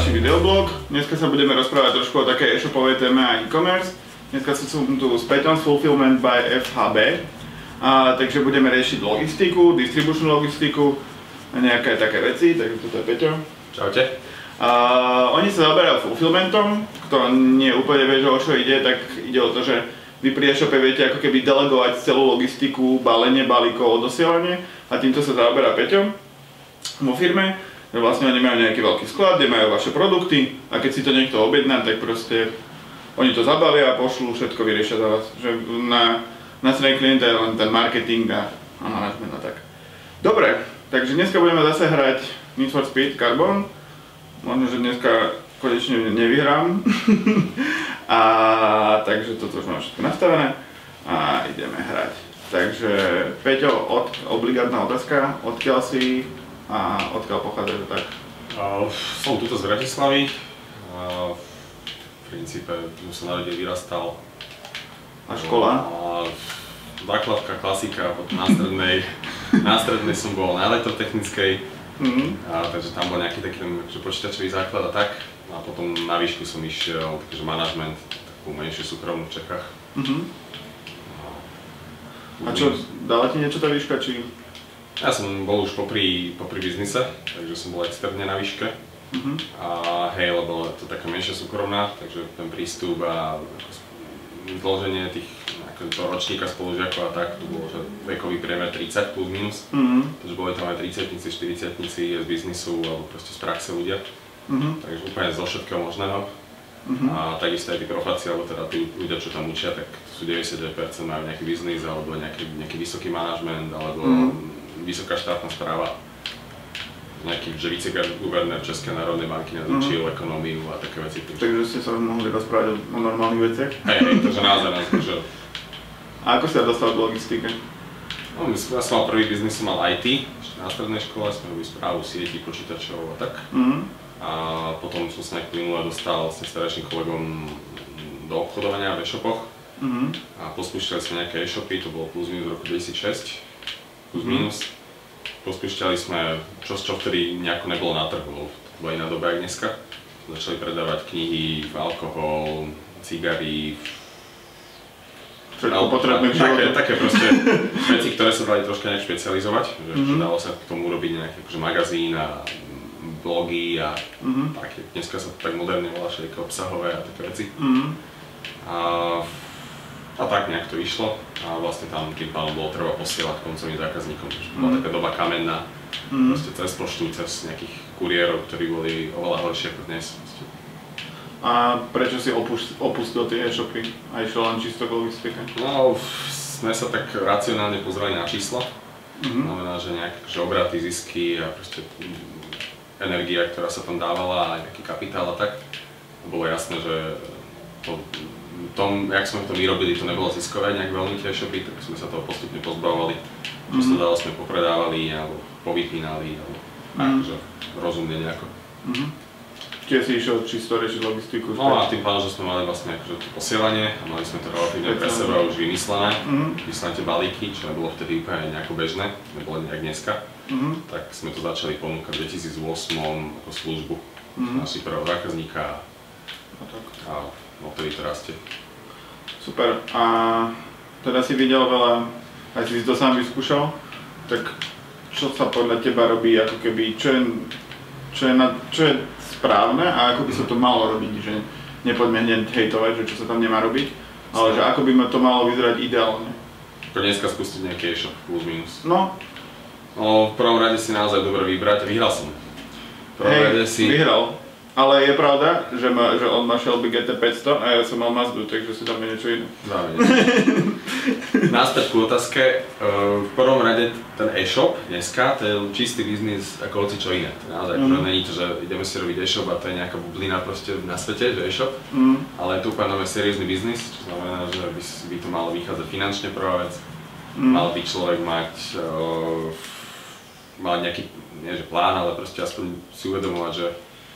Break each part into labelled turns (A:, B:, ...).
A: ďalší videoblog. Dneska sa budeme rozprávať trošku o takej e-shopovej téme a e-commerce. Dneska som tu s Peťom z Fulfillment by FHB. A, takže budeme riešiť logistiku, distribučnú logistiku a nejaké také veci, takže toto je Peťo.
B: Čaute.
A: A, oni sa zaoberajú fulfillmentom, kto nie úplne vie, že o čo ide, tak ide o to, že vy pri e-shope viete ako keby delegovať celú logistiku, balenie balíkov, odosielanie a týmto sa zaoberá Peťo vo firme vlastne oni majú nejaký veľký sklad, kde majú vaše produkty a keď si to niekto objedná, tak proste oni to zabavia a pošlú, všetko vyriešia za vás. Že na, na strane klienta je len ten marketing a, a management a tak. Dobre, takže dneska budeme zase hrať Need for Speed Carbon. Možno, že dneska konečne nevyhrám. a takže toto už mám všetko nastavené a ideme hrať. Takže Peťo, od, obligátna otázka, odkiaľ si a odkiaľ pochádzaš tak?
B: Som tuto z Bratislavy. V princípe som sa narodil, vyrastal.
A: A škola?
B: Základka, klasika, potom na strednej, na strednej som bol na elektrotechnickej. Mm-hmm. A, takže tam bol nejaký taký že počítačový základ a tak. A potom na výšku som išiel, takže manažment, takú menšiu súkromnú v Čechách. Mm-hmm.
A: A čo, dala ti niečo tá výška, či
B: ja som bol už popri, popri biznise, takže som bol externe na výške. Uh-huh. A hej, lebo to taká menšia súkromná, takže ten prístup a zloženie tých to ročníka spolužiakov a tak, to bolo, že vekový priemer 30 plus minus. Uh-huh. Takže boli tam aj 30 40 z biznisu alebo proste z praxe ľudia. Uh-huh. Takže úplne zo všetkého možného. Uh-huh. A takisto aj tí profáci, alebo teda tí ľudia, čo tam učia, tak sú 99% majú nejaký biznis alebo nejaký, nejaký vysoký manažment alebo uh-huh vysoká štátna správa, nejaký, že viceguvernér Českej národnej banky nás učil mm-hmm. ekonómiu a také veci.
A: Takže ste sa mohli rozprávať o normálnych veciach?
B: Hej, hej, takže naozaj nás že...
A: A ako sa dostal do logistike?
B: No, ja som mal prvý biznis, som mal IT, na strednej škole sme robili správu sietí, počítačov a tak. Mm-hmm. A potom som sa nejak plynule dostal s starším kolegom do obchodovania v e-shopoch. Mm-hmm. A pospúšťali sme nejaké e-shopy, to bolo plus minus v roku 2006 plus minus. Pospúšťali sme, čo, čo vtedy nejako nebolo na trhu, to bola iná doba, jak dneska. Začali predávať knihy, alkohol, cigary,
A: Všetko potrebné
B: v také, také proste veci, ktoré sa dali troška nejak špecializovať, že mm-hmm. dalo sa k tomu robiť nejaký akože magazín a blogy a mm-hmm. také, dneska sa to tak moderne volá všetko obsahové a také veci. Mm-hmm. A a tak nejak to išlo a vlastne tam tým pádom bolo treba posielať koncovým zákazníkom, čiže bola mm. taká doba kamenná, mm. proste cez poštu, cez nejakých kuriérov, ktorí boli oveľa horšie ako dnes. Proste.
A: A prečo si opustil, opustil tie e-shopy a išiel len čisto k logistike?
B: No, sme sa tak racionálne pozreli na čísla. Mm-hmm. Znamená, že nejaké že obraty, zisky a proste energia, ktorá sa tam dávala, aj nejaký kapitál a tak. Bolo jasné, že to tom, jak sme to vyrobili, to nebolo ziskové nejak veľmi tie shopy, tak sme sa toho postupne pozbavovali. Čo mm-hmm. sa mhm. dalo, sme popredávali, alebo povypínali, alebo mm-hmm. akože rozumne nejako. Mm-hmm.
A: Čiže si išiel čisto riešiť logistiku?
B: No a tým pádom, že sme mali vlastne akože to posielanie a mali sme to relatívne pre seba už vymyslené, mm-hmm. vymyslené tie balíky, čo nebolo vtedy úplne nejako bežné, nebolo nejak dneska, mm-hmm. tak sme to začali ponúkať v 2008 ako službu mm-hmm. naši prvého zákazníka a, a odtedy to rastie.
A: Super. A teda si videl veľa, aj si to sám vyskúšal, tak čo sa podľa teba robí, ako keby, čo je, čo je, na, čo je správne a ako by sa to malo robiť, že nepoďme hneď hejtovať, že čo sa tam nemá robiť, ale že ako by to malo vyzerať ideálne.
B: Ako dneska spustiť nejaký e-shop, plus minus.
A: No.
B: No, v prvom rade si naozaj dobre vybrať, vyhral som.
A: V prvom Hej, rade si... vyhral. Ale je pravda, že, ma, že on má Shelby GT500 a ja som mal Mazdu, takže si tam je niečo iné.
B: Náspäť ku otázke. E, v prvom rade ten e-shop dneska, to je čistý biznis ako hoci čo iné. To naozaj mm. není to, že ideme si robiť e-shop a to je nejaká bublina proste na svete, že e-shop. Mm. Ale to úplne seriózny biznis, čo znamená, že by, by to malo vychádzať finančne prvá vec. Mm. Mal by človek mať uh, mal nejaký, nie že plán, ale proste aspoň si uvedomovať, že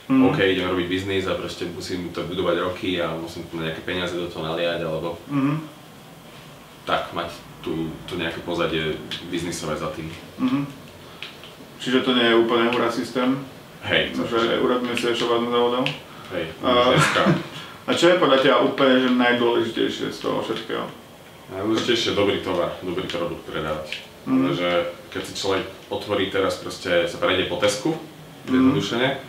B: mm. OK, idem robiť biznis a proste musím to budovať roky a musím tu nejaké peniaze do toho naliať, alebo mm. tak mať tu, tu nejaké pozadie biznisové za tým. Mm.
A: Čiže to nie je úplne hurá systém?
B: Hej,
A: že urobíme si ešte vážnu závodov.
B: Hej,
A: A-. A čo je podľa teba úplne že najdôležitejšie z toho všetkého?
B: Najdôležitejšie je dobrý tovar, dobrý produkt predávať.
A: Mhm.
B: Pretože keď si človek otvorí teraz proste, sa prejde po Tesku, zjednodušene,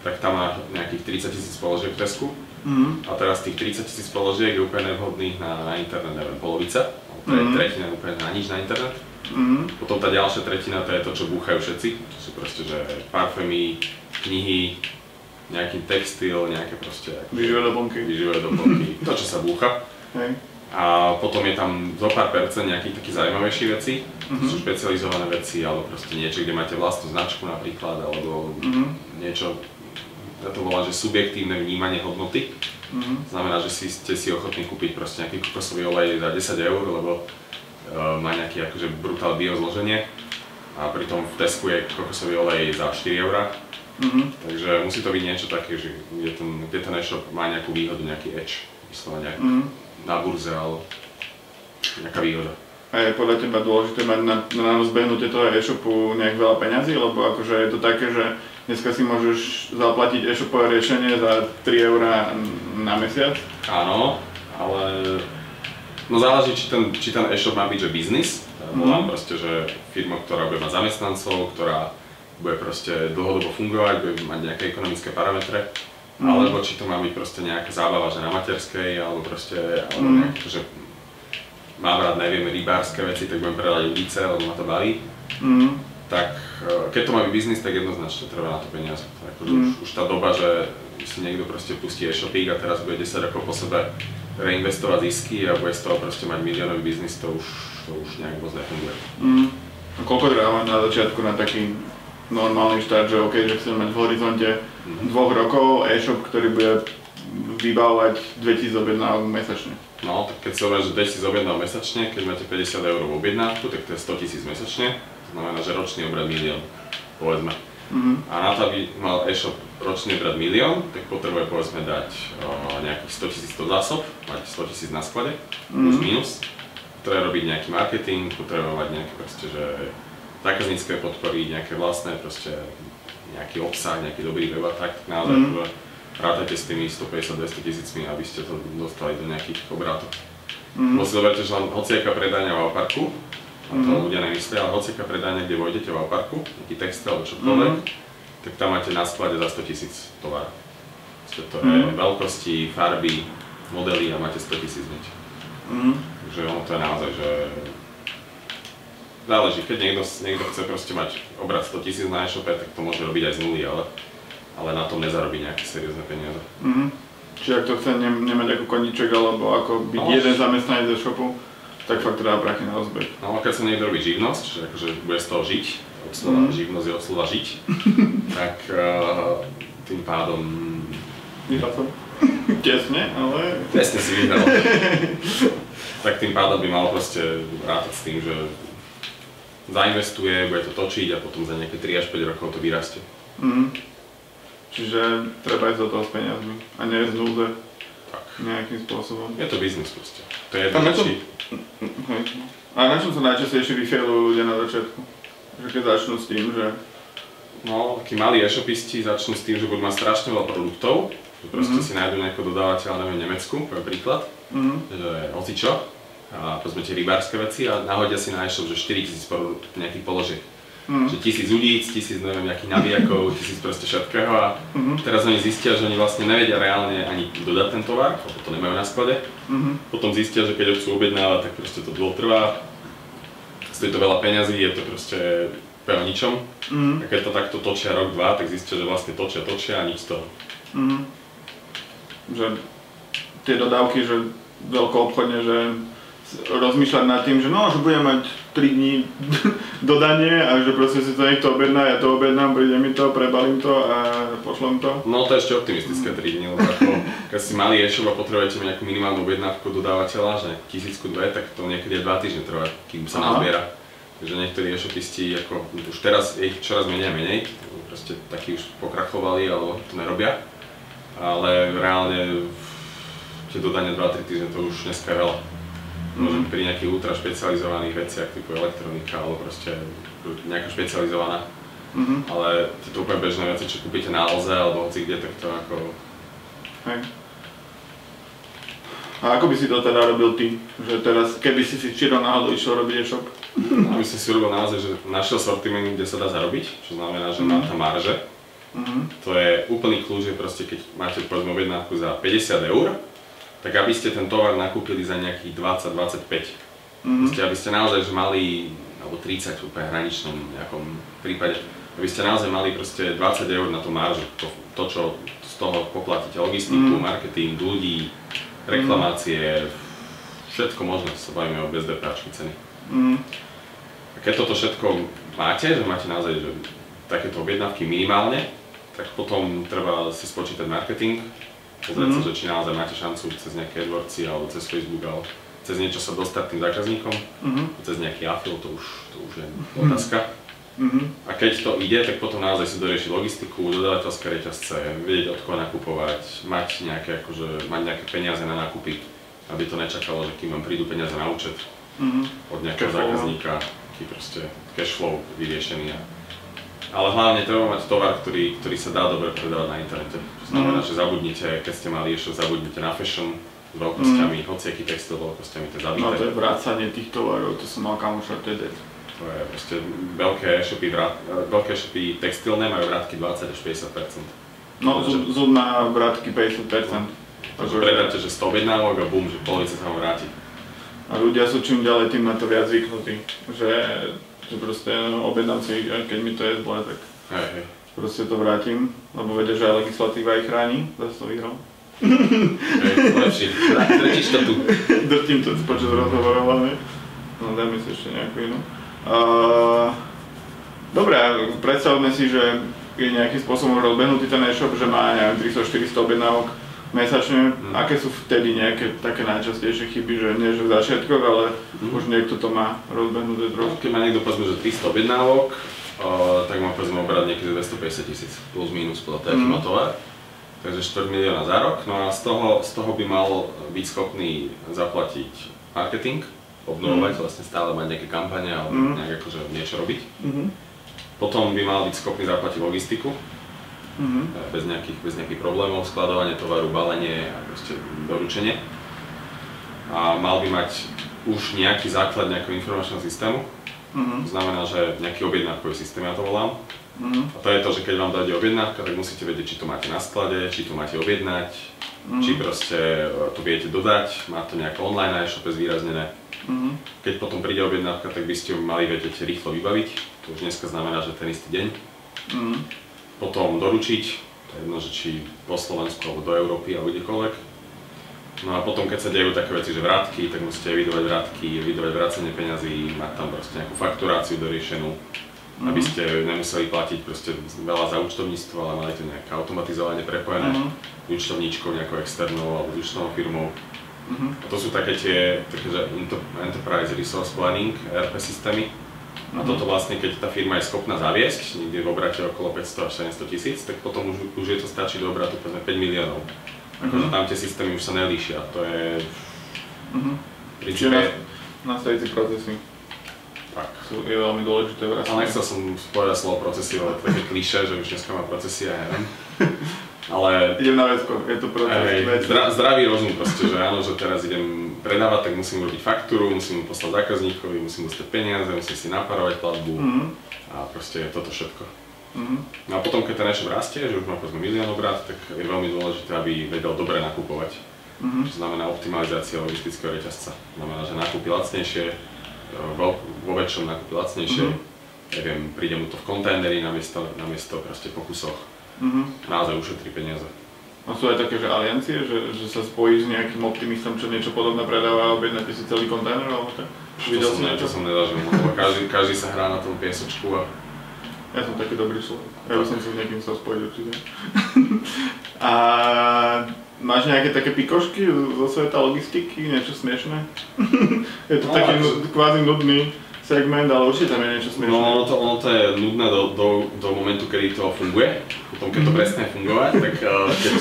B: tak tam má nejakých 30 tisíc položiek v Tesku.
A: Mhm.
B: A teraz tých 30 tisíc položiek je úplne nevhodných na, na internet, neviem, polovica. alebo tre,
A: Mhm.
B: tretina je úplne na nič na internet.
A: Mhm.
B: Potom tá ďalšia tretina to je to, čo búchajú všetci. To sú proste, že parfémy, knihy, nejaký textil, nejaké proste
A: Výživé doplnky.
B: výživové doplnky, to čo sa búcha.
A: Hej.
B: A potom je tam zo pár percent nejakých takých zaujímavejších vecí, to
A: Mhm.
B: sú špecializované veci, alebo proste niečo, kde máte vlastnú značku napríklad, alebo
A: Mhm.
B: niečo, ja to volám, že subjektívne vnímanie hodnoty.
A: Mhm.
B: Znamená, že si, ste si ochotní kúpiť proste nejaký kokosový olej za 10 eur, lebo uh, má nejaký akože brutál biozloženie a pritom v Tesku je kokosový olej za 4 eurá.
A: Mhm.
B: Takže musí to byť niečo také, že kde ten, kde ten e-shop má nejakú výhodu, nejaký edge, vyslovene nejak
A: Mhm.
B: na burze alebo nejaká výhoda.
A: A je podľa teba dôležité mať na, na rozbehnutie toho e-shopu nejak veľa peňazí, lebo akože je to také, že dneska si môžeš zaplatiť e-shopové riešenie za 3 eurá na mesiac.
B: Áno, ale no záleží, či ten, či ten e-shop má byť že biznis,
A: Mhm.
B: volám proste, že firma, ktorá bude mať zamestnancov, ktorá bude proste dlhodobo fungovať, bude mať nejaké ekonomické parametre,
A: Mhm.
B: alebo či to má byť proste nejaká zábava, že na materskej, alebo proste, alebo
A: Mhm.
B: nejaké, že mám rád, neviem, rybárske veci, tak budem predať udice, lebo ma to baví.
A: Mhm.
B: Tak e, keď to má byť biznis, tak jednoznačne treba na to peniaze. Akože
A: Mm.
B: už, už tá doba, že si niekto proste pustí e-shopík a teraz bude 10 rokov po sebe reinvestovať zisky a bude z toho proste mať miliónový biznis, to už, to už nejak moc nefunguje.
A: Mhm. A koľko dáva na začiatku na taký normálny štart, že OK, že chcem mať v horizonte
B: Mhm.
A: dvoch rokov e-shop, ktorý bude vybavovať 2000 objednávok mesačne.
B: No, tak keď si hovoríš, že 2000 objednáv mesačne, keď máte 50 eur v objednávku, tak to je 100 tisíc mesačne, to znamená, že ročný obrad milión, povedzme.
A: Mhm.
B: A na to, aby mal e-shop ročný obrad milión, tak potrebuje povedzme dať o, nejakých 100 tisíc do zásob, mať 100 tisíc na sklade, plus
A: Mhm.
B: minus. Potrebuje robiť nejaký marketing, potrebuje mať nejaké proste, že zákaznícke podpory, nejaké vlastné proste, nejaký obsah, nejaký dobrý web a tak, naozaj
A: Mhm.
B: mm. rátajte s tými 150-200 tisícmi, aby ste to dostali do nejakých obrátov.
A: Mhm.
B: Lebo si zoberte, že len hociaká predajňa v Auparku, a to
A: Mhm.
B: ľudia nemyslia, ale hociaká predajňa, kde vojdete v Auparku, nejaký textil alebo čokoľvek,
A: Mhm.
B: tak tam máte na sklade za 100 tisíc tovar. To je
A: Mhm.
B: veľkosti, farby, modely a máte 100 tisíc hneď.
A: Mhm.
B: Takže ono to je naozaj, že záleží, keď niekto, niekto chce proste mať obrad 100 tisíc na e-shope, tak to môže robiť aj z nuly, ale, ale na tom nezarobí nejaké seriózne peniaze.
A: Mhm. Čiže ak to chce ne- nemať ako koníček alebo ako byť
B: No.
A: jeden zamestnanec ze shopu, tak fakt treba prachy na rozbeh.
B: No ale keď sa niekto robí živnosť, čiže akože bude z toho žiť, od slova,
A: Mhm.
B: živnosť je od slova žiť, tak uh, tým pádom
A: Vyhral som. Tesne, ale...
B: presne si vyhral. tak tým pádom by mal proste rátať s tým, že zainvestuje, bude to točiť a potom za nejaké 3 až 5 rokov to vyrastie.
A: Mhm. Čiže treba ísť do toho s peniazmi a nie z núdze
B: Tak.
A: Nejakým spôsobom.
B: Je to biznis proste. To je
A: čo-
B: či...
A: Hej. A na čom sa najčastejšie vyfailujú ľudia na začiatku? Že keď začnú s tým, že...
B: No, takí malí e-shopisti začnú s tým, že budú mať strašne veľa produktov, že proste
A: Mhm.
B: si nájdú nejakého dodávateľa, neviem, Nemecku, poviem príklad,
A: Mhm.
B: že hocičo, a povedzme tie rybárske veci a nahodia si na e-shop, že 4000 pro- nejakých položiek.
A: Mhm.
B: Že tisíc udíc, tisíc neviem, nejakých navijakov, tisíc proste všetkého a
A: Mhm.
B: teraz oni zistia, že oni vlastne nevedia reálne ani dodať ten tovar, lebo to nemajú na sklade.
A: Mhm.
B: Potom zistia, že keď ho chcú objednávať, tak proste to dlho trvá, stojí to veľa peňazí, je to proste úplne o ničom.
A: Mhm.
B: A keď to takto točia rok, dva, tak zistia, že vlastne točia, točia a nič z toho.
A: Mhm. Že tie dodávky, že veľko obchodne, že rozmýšľať nad tým, že no, že budem mať 3 dní dodanie a že proste si to niekto objedná, ja to objednám, príde mi to, prebalím to a pošlem to.
B: No to je ešte optimistické 3 dní, lebo ako, keď si malý e-shop a potrebujete nejakú minimálnu objednávku dodávateľa, že tisícku dve, tak to niekedy aj 2 týždne trvá, kým sa
A: Aha.
B: nazbiera. Takže niektorí e-shopisti, ako už teraz je ich čoraz menej a menej, proste takí už pokrachovali alebo to nerobia. Ale reálne tie dodania 2-3 týždne to už dneska je veľa. Môžem pri nejakých ultra špecializovaných veciach typu elektronika alebo proste nejaká špecializovaná Mm-hmm. Ale tieto úplne bežné veci, čo kúpite na Alze alebo hoci kde, tak to ako...
A: Hej. A ako by si to teda robil ty? Že teraz, keby si si čiro náhodou išiel robiť e-shop?
B: Aby si si urobil naozaj, že našiel sortiment, kde sa dá zarobiť, čo znamená, že mm. má tam marže. Mm-hmm. To je úplný kľúč, že proste keď máte povedzme objednávku za 50 eur, tak aby ste ten tovar nakúpili za nejakých 20-25. Mm-hmm. Proste, aby ste naozaj že mali, alebo 30 v úplne hraničnom nejakom prípade, aby ste naozaj mali proste 20 eur na tú maržu, to, to čo z toho poplatíte, logistiku, mm. marketing, ľudí, reklamácie, všetko možné, sa bavíme o bezdepáčky ceny. Mm. A keď toto všetko máte, že máte naozaj že takéto objednávky minimálne, tak potom treba si spočítať marketing, pozrieť mm-hmm. sa, že či naozaj máte šancu cez nejaké AdWordsy alebo cez Facebook alebo cez niečo sa dostať tým zákazníkom, mm-hmm. cez nejaký afil, to už, to už je mhm. otázka. Mm-hmm. A keď to ide, tak potom naozaj si doriešiť logistiku, dodávateľské reťazce, vedieť od koho nakupovať, mať nejaké, akože, mať nejaké peniaze na nákupy, aby to nečakalo, že kým vám prídu peniaze na účet mm-hmm. od nejakého cash zákazníka, taký proste cash flow vyriešený. Ale hlavne treba mať tovar, ktorý, ktorý sa dá dobre predávať na internete. To znamená, mm-hmm. že zabudnite, keď ste mali ešte zabudnite na fashion, s veľkosťami, mm. hociaký textil veľkosťami, to je zabité.
A: No to je vrácanie tých tovarov, to som mal kamoša, to je dead.
B: To je proste veľké e-shopy, veľké e-shopy textilné majú vrátky 20 až 50
A: No, zub, zub má vrátky 50
B: Takže predáte, že 100 objednávok a bum, že polovica sa vám vráti.
A: A ľudia sú čím ďalej tým na to viac zvyknutí, že, že proste objednám si, keď mi to je zle, tak
B: hej, hej.
A: proste to vrátim, lebo vedia, že aj legislatíva ich chráni, zase to vyhral.
B: Hej, lepšie, to tu.
A: Drtím to počas rozhovorov, No dajme si ešte nejakú inú. Uh, dobre, predstavme si, že je nejakým spôsobom rozbehnutý ten e-shop, že má neviem, 300-400 objednávok mesačne. Mm. Aké sú vtedy nejaké také najčastejšie chyby, že nie že v začiatkoch, ale mm. už niekto to má rozbehnuté trošku?
B: Keď má niekto povedzme, že 300 objednávok, uh, tak má povedzme obrad niekedy 250 tisíc plus minus podľa toho, mm. tovar. Takže 4 milióna za rok, no a z toho, z toho by mal byť schopný zaplatiť marketing, obnovovať, mm. vlastne stále mať nejaké kampane alebo mm. nejak akože niečo robiť. Mm-hmm. Potom by mal byť schopný zaplatiť logistiku, mm-hmm. bez, nejakých, bez nejakých problémov, skladovanie tovaru, balenie a proste doručenie. A mal by mať už nejaký základ nejakého informačného systému, mm-hmm. to znamená, že nejaký objednávkový systém, ja to volám. Mm-hmm. A to je to, že keď vám dojde objednávka, tak musíte vedieť, či to máte na sklade, či to máte objednať, mm-hmm. či proste e, to viete dodať, má to nejaké online na e-shope zvýraznené. Mm-hmm. Keď potom príde objednávka, tak by ste ju mali vedieť rýchlo vybaviť. To už dneska znamená, že ten istý deň. Mm-hmm. Potom doručiť, to je jedno, že či po Slovensku alebo do Európy alebo kdekoľvek. No a potom, keď sa dejú také veci, že vrátky, tak musíte evidovať vrátky, evidovať vracenie peňazí, mať tam proste nejakú fakturáciu doriešenú, mm-hmm. aby ste nemuseli platiť proste veľa za účtovníctvo, ale mali to nejaké automatizovanie prepojené mm-hmm. účtovníčkou nejakou externou alebo účtovnou firmou. Uh-huh. A to sú také tie také, že Enterprise Resource Planning, ERP systémy. A toto vlastne, keď tá firma je schopná zaviesť, niekde v obrate okolo 500 až 700 tisíc, tak potom už, už je to stačí do obratu 5 miliónov. Akože uh-huh. tam tie systémy už sa nelíšia, to je...
A: Uh-huh. Čiže nastaviť procesy. Tak. Sú, je veľmi dôležité.
B: Ale nechcel som povedať slovo procesy, ale to je klišé, že už dneska má procesy a ja neviem. Ale...
A: Idem na vecko, je to proces. Hej,
B: zdra, zdravý rozum proste, že áno, že teraz idem predávať, tak musím urobiť faktúru, musím mu poslať zákazníkovi, musím dostať peniaze, musím si naparovať platbu mm-hmm. a proste toto všetko. Mm-hmm. No a potom, keď ten e-shop rastie, že už má povedzme milión obrát, tak je veľmi dôležité, aby vedel dobre nakupovať. Mm-hmm. To znamená optimalizácia logistického reťazca. Znamená, že nakúpi lacnejšie, e, vo, vo väčšom nakúpi lacnejšie, mm-hmm. neviem, príde mu to v kontajneri namiesto, namiesto proste po kusoch mm-hmm. naozaj ušetrí peniaze.
A: A sú aj také, že aliancie, že, že sa spojí s nejakým optimistom, čo niečo podobné predáva a objednáte si celý kontajner alebo tak?
B: To som, niečo? som nezažil, lebo každý, každý sa hrá na tom piesočku a...
A: Ja som taký dobrý človek, ja by som si s niekým chcel spojiť určite. a máš nejaké také pikošky zo sveta logistiky, niečo smiešné? je to no, taký kvázi nudný segment, ale určite tam je niečo smiešné.
B: No ono to, ono to je nudné do, do, do momentu, kedy to funguje. Potom keď to mhm. prestane fungovať, tak uh, keď,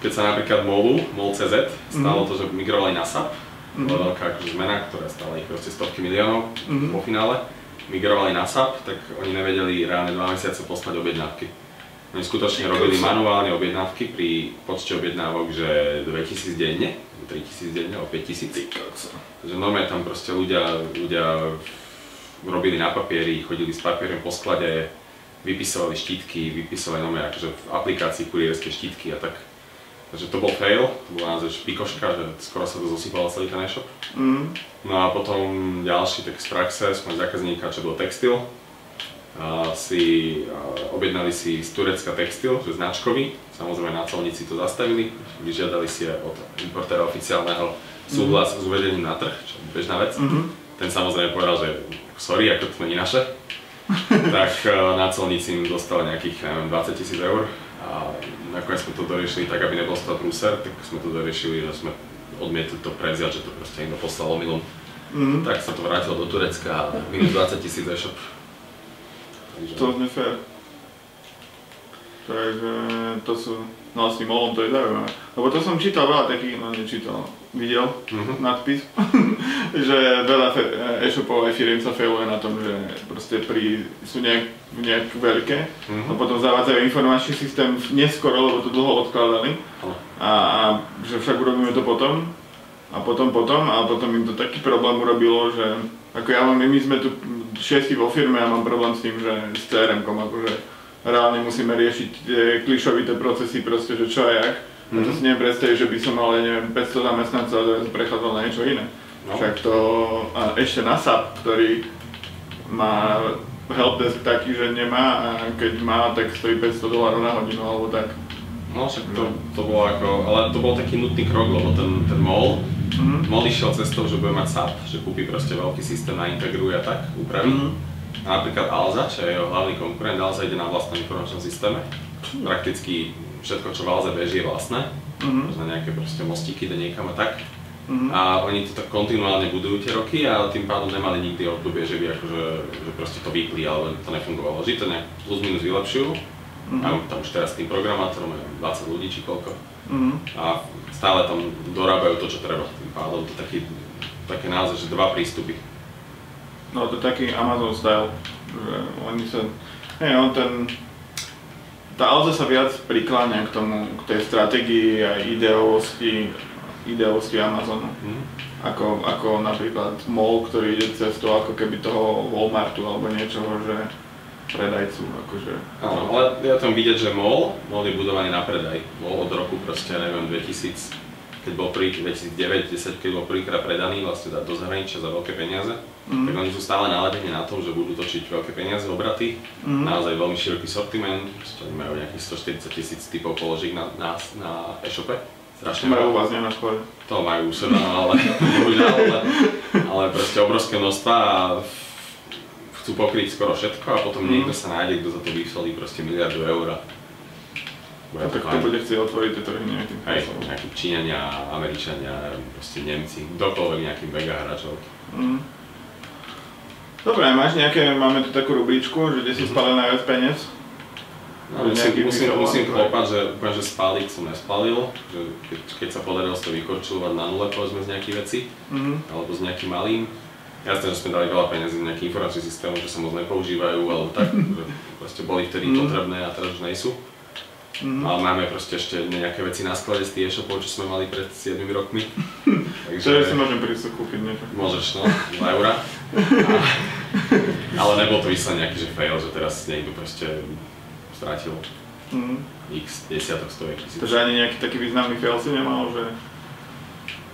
B: keď sa napríklad MOLu, MOL.cz, stalo mm to, že migrovali na SAP, mm bola veľká akože zmena, ktorá stala ich proste stovky miliónov mm po finále. migrovali na SAP, tak oni nevedeli reálne 2 mesiace poslať objednávky. Oni skutočne robili manuálne objednávky pri počte objednávok, že 2000 denne, 3000 denne, alebo 5000. Takže normálne tam proste ľudia, ľudia robili na papieri, chodili s papierom po sklade, vypisovali štítky, vypisovali normálne akože v aplikácii kurierské štítky a tak. Takže to bol fail, to bola naozaj pikoška, že skoro sa to zosypalo celý ten e-shop. Mm. No a potom ďalší tak z praxe, sme zákazníka, čo bol textil. A si, a objednali si z Turecka textil, že značkový, samozrejme na colníci to zastavili, vyžiadali si od importéra oficiálneho súhlas mm. s uvedením na trh, čo je bežná vec. Mm-hmm. Ten samozrejme povedal, že sorry, ako to není naše. tak na colníci im dostal nejakých, neviem, 20 tisíc eur a nakoniec sme to doriešili tak, aby nebol z toho prúser, tak sme to doriešili, že sme odmietli to prevziať, že to proste niekto poslal omylom. Mm. Tak sa to vrátilo do Turecka a minus 20 tisíc e-shop.
A: Takže... To je fér. Takže to sú, no s tým molom to je zaujímavé. Lebo to som čítal veľa takých, no nečítal, videl mm-hmm. nadpis, že veľa e-shopov aj firiem sa failuje na tom, že proste pri, sú nejak, nejak veľké mm-hmm. a potom zavádzajú informačný systém neskoro, lebo to dlho odkladali a, a že však urobíme to potom a potom potom a potom im to taký problém urobilo, že ako ja mám, my sme tu šiesti vo firme a mám problém s tým, že s CRM-kom akože reálne musíme riešiť tie klišovité procesy proste, že čo a jak Mm-hmm. To si neviem predstaviť, že by som mal, neviem, 500 zamestnancov a prechádzal na niečo iné. No. Však to, a ešte na SAP, ktorý má helpdesk taký, že nemá a keď má, tak stojí 500 dolárov na hodinu alebo tak.
B: No však to, to bolo ako, ale to bol taký nutný krok, lebo ten, ten MOL, mm-hmm. MOL išiel cestou, že bude mať SAP, že kúpi proste veľký systém, naintegruje a tak, upraví. Mm-hmm. A napríklad Alza, čo je jeho hlavný konkurent, Alza ide na vlastnom informačnom systéme. Prakticky všetko, čo v Alze beží, je vlastné. Mm-hmm. Možno nejaké proste mostíky do niekam a tak. Mm-hmm. A oni to tak kontinuálne budujú tie roky a tým pádom nemali nikdy obdobie, že by akože, že proste to vypli alebo to nefungovalo. Vždy to nejak plus minus vylepšujú. Mm-hmm. Majú tam už teraz tým programátorom, 20 ľudí či koľko. Mm-hmm. A stále tam dorábajú to, čo treba. Tým pádom to taký, také naozaj, že dva prístupy.
A: No to taký Amazon style, že oni sa, nie, on ten, tá Alza sa viac prikláňa k tomu, k tej stratégii a ideovosti, ideovosti Amazonu. Mm. Ako, ako napríklad MOL, ktorý ide cez to ako keby toho Walmartu alebo niečoho, že predajcu, akože.
B: Áno, ale ja tam vidieť, že MOL, MOL je budovaný na predaj. MOL od roku proste, neviem, 2000 keď bol prvý, 2009-10, keď bol prvýkrát predaný vlastne do zahraničia za veľké peniaze, mm. tak oni sú stále naladení na tom, že budú točiť veľké peniaze, obraty, mm. naozaj veľmi široký sortiment, oni majú nejakých 140 tisíc typov položiek na, na, na e-shope.
A: Strašne majú vás na škole.
B: To majú u seba, ale, ale, ale proste obrovské množstva a chcú pokryť skoro všetko a potom mm. niekto sa nájde, kto za to vysolí proste miliardu eur
A: bude no, tak to bude chcieť otvoriť tie trhy nejakým
B: Hej, nejakí Číňania, Američania, proste Nemci, kdokoľvek nejaký mega hráčov. Mm.
A: Dobre, máš nejaké, máme tu takú rubričku, že kde si mm-hmm. spalil najviac peniaz?
B: No, musím, musím, musím že úplne, že spáliť som nespalil, že keď, keď sa podarilo to vykorčulovať na nule povedzme z nejakých vecí, mm-hmm. alebo s nejakým malým, Jasné, že sme dali veľa peniazí na nejaký informačný systém, že sa moc nepoužívajú, alebo tak, že proste boli vtedy mm. potrebné a teraz už nejsú. Mm. Ale máme proste ešte nejaké veci na sklade z tých e-shopov, čo sme mali pred 7 rokmi.
A: Takže... Čo si môžem prísť kúpiť niečo?
B: Môžeš, no, 2 eurá. ale nebol to vysle nejaký, že fail, že teraz niekto proste strátil mm. x desiatok, stoviek tisíc.
A: Takže ani nejaký taký významný fail si nemal, že...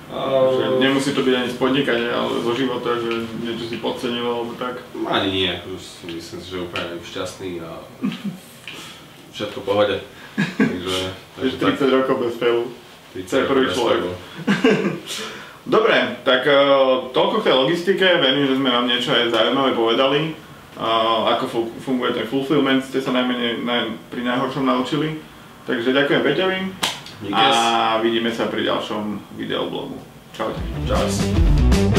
A: Že nemusí to byť ani z podnikania, ale zo života, že niečo si podcenil alebo tak?
B: Ani nie, už myslím si, že úplne šťastný a všetko v pohode. Takže,
A: takže 30 tak. rokov bez failu. To je prvý človek. Dobre, tak uh, toľko k tej logistike, verím, že sme vám niečo aj zaujímavé povedali. Uh, ako funguje ten fulfillment, ste sa najmenej naj, pri najhoršom naučili. Takže ďakujem Peťovi a vidíme sa pri ďalšom videoblogu. Čaute.
B: Čau.